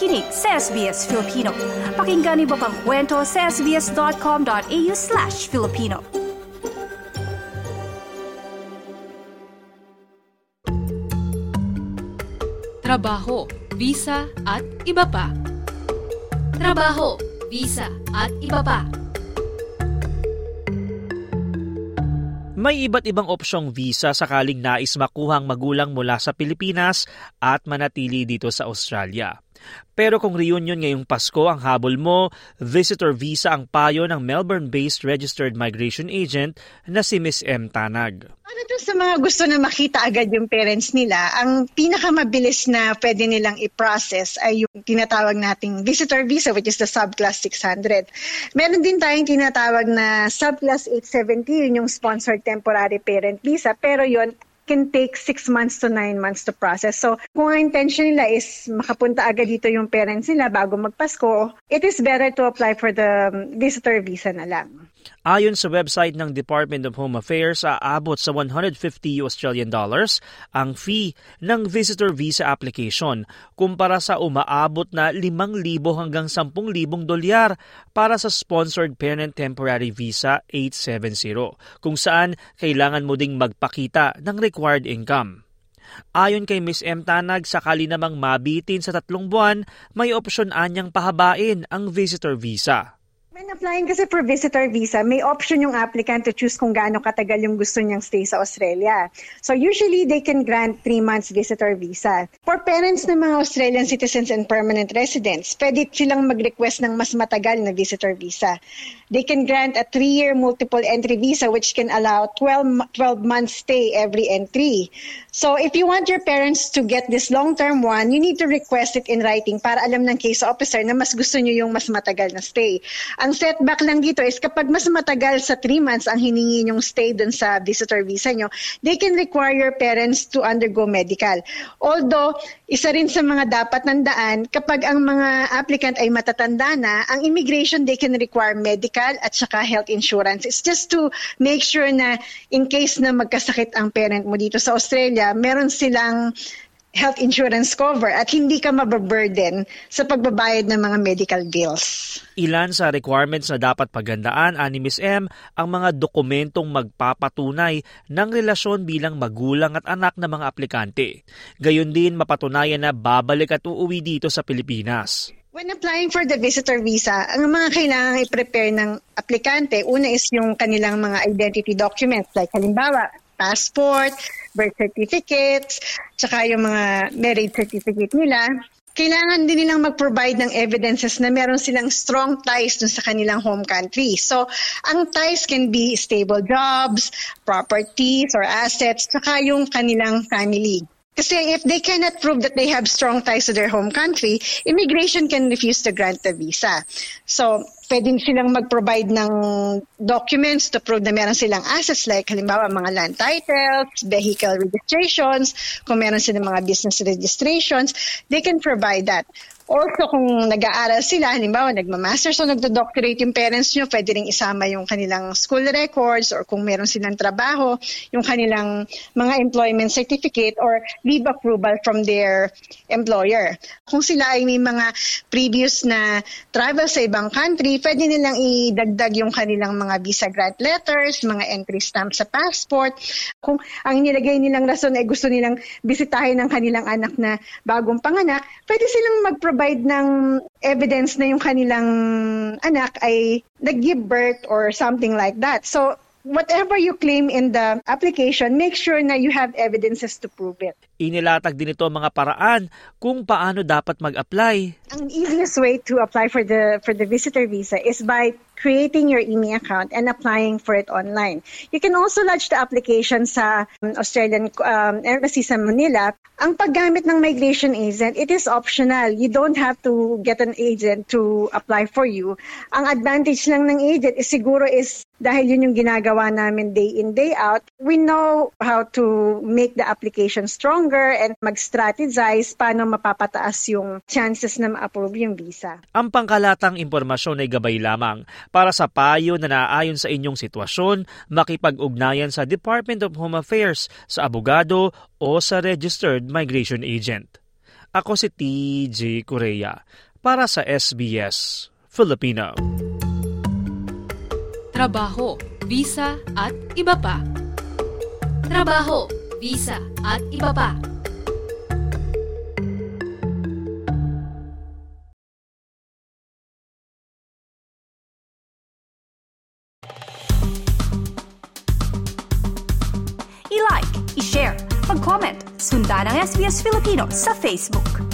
nakikinig sa SBS Filipino. Pakinggan niyo pang kwento sa sbs.com.au slash Filipino. Trabaho, visa at iba pa. Trabaho, visa at iba pa. May iba't ibang opsyong visa sakaling nais makuhang magulang mula sa Pilipinas at manatili dito sa Australia. Pero kung reunion ngayong Pasko ang habol mo, visitor visa ang payo ng Melbourne-based registered migration agent na si Miss M. Tanag. Ano to sa mga gusto na makita agad yung parents nila, ang pinakamabilis na pwede nilang i-process ay yung tinatawag nating visitor visa which is the subclass 600. Meron din tayong tinatawag na subclass 870, yun yung sponsored temporary parent visa, pero yon can take 6 months to 9 months to process. So, kung ang intention nila is makapunta agad dito yung parents nila bago magpasko, it is better to apply for the visitor visa na lang. Ayon sa website ng Department of Home Affairs, aabot sa 150 Australian dollars ang fee ng visitor visa application kumpara sa umaabot na 5,000 hanggang 10,000 dolyar para sa sponsored parent temporary visa 870 kung saan kailangan mo ding magpakita ng required income. Ayon kay Ms. M. Tanag, sakali namang mabitin sa tatlong buwan, may opsyon anyang pahabain ang visitor visa. When applying kasi for visitor visa, may option yung applicant to choose kung gaano katagal yung gusto niyang stay sa Australia. So usually, they can grant 3 months visitor visa. For parents ng mga Australian citizens and permanent residents, pwede silang mag-request ng mas matagal na visitor visa. They can grant a 3-year multiple entry visa which can allow 12, 12 months stay every entry. So if you want your parents to get this long-term one, you need to request it in writing para alam ng case officer na mas gusto niyo yung mas matagal na stay. Ang setback lang dito is kapag mas matagal sa 3 months ang hiningi nyong stay dun sa visitor visa nyo, they can require your parents to undergo medical. Although, isa rin sa mga dapat nandaan, kapag ang mga applicant ay matatanda na, ang immigration, they can require medical at saka health insurance. It's just to make sure na in case na magkasakit ang parent mo dito sa Australia, meron silang health insurance cover at hindi ka mababurden sa pagbabayad ng mga medical bills. Ilan sa requirements na dapat pagandaan ani Ms. M ang mga dokumentong magpapatunay ng relasyon bilang magulang at anak ng mga aplikante. Gayon din mapatunayan na babalik at uuwi dito sa Pilipinas. When applying for the visitor visa, ang mga kailangan i-prepare ng aplikante, una is yung kanilang mga identity documents like halimbawa, passport, birth certificates, tsaka yung mga marriage certificate nila. Kailangan din nilang mag-provide ng evidences na meron silang strong ties dun sa kanilang home country. So, ang ties can be stable jobs, properties or assets, tsaka yung kanilang family. Kasi if they cannot prove that they have strong ties to their home country, immigration can refuse to grant the visa. So, pwede silang mag-provide ng documents to prove na meron silang assets like halimbawa mga land titles, vehicle registrations, kung meron silang mga business registrations, they can provide that. Also, kung nag-aaral sila, halimbawa, nagma-masters o nagdo-doctorate yung parents nyo, pwede rin isama yung kanilang school records or kung meron silang trabaho, yung kanilang mga employment certificate or leave approval from their employer. Kung sila ay may mga previous na travel sa ibang country, pwede nilang idagdag yung kanilang mga visa grant letters, mga entry stamp sa passport. Kung ang nilagay nilang rason ay gusto nilang bisitahin ng kanilang anak na bagong panganak, pwede silang mag-provide provide ng evidence na yung kanilang anak ay nag-give birth or something like that. So, whatever you claim in the application, make sure na you have evidences to prove it. Inilatag din ito ang mga paraan kung paano dapat mag-apply. Ang easiest way to apply for the for the visitor visa is by creating your EMI account and applying for it online. You can also lodge the application sa um, Australian um, Embassy sa Manila. Ang paggamit ng migration agent, it is optional. You don't have to get an agent to apply for you. Ang advantage lang ng agent is siguro is dahil yun yung ginagawa namin day in, day out, we know how to make the application stronger and mag-strategize paano mapapataas yung chances na ma-approve yung visa. Ang pangkalatang impormasyon ay gabay lamang para sa payo na naayon sa inyong sitwasyon, makipag-ugnayan sa Department of Home Affairs, sa abogado o sa registered migration agent. Ako si TJ Korea para sa SBS Filipino. Trabaho, visa at iba pa. Trabaho, visa at iba pa. I-share, mag-comment, sundan ang SBS Filipino sa Facebook.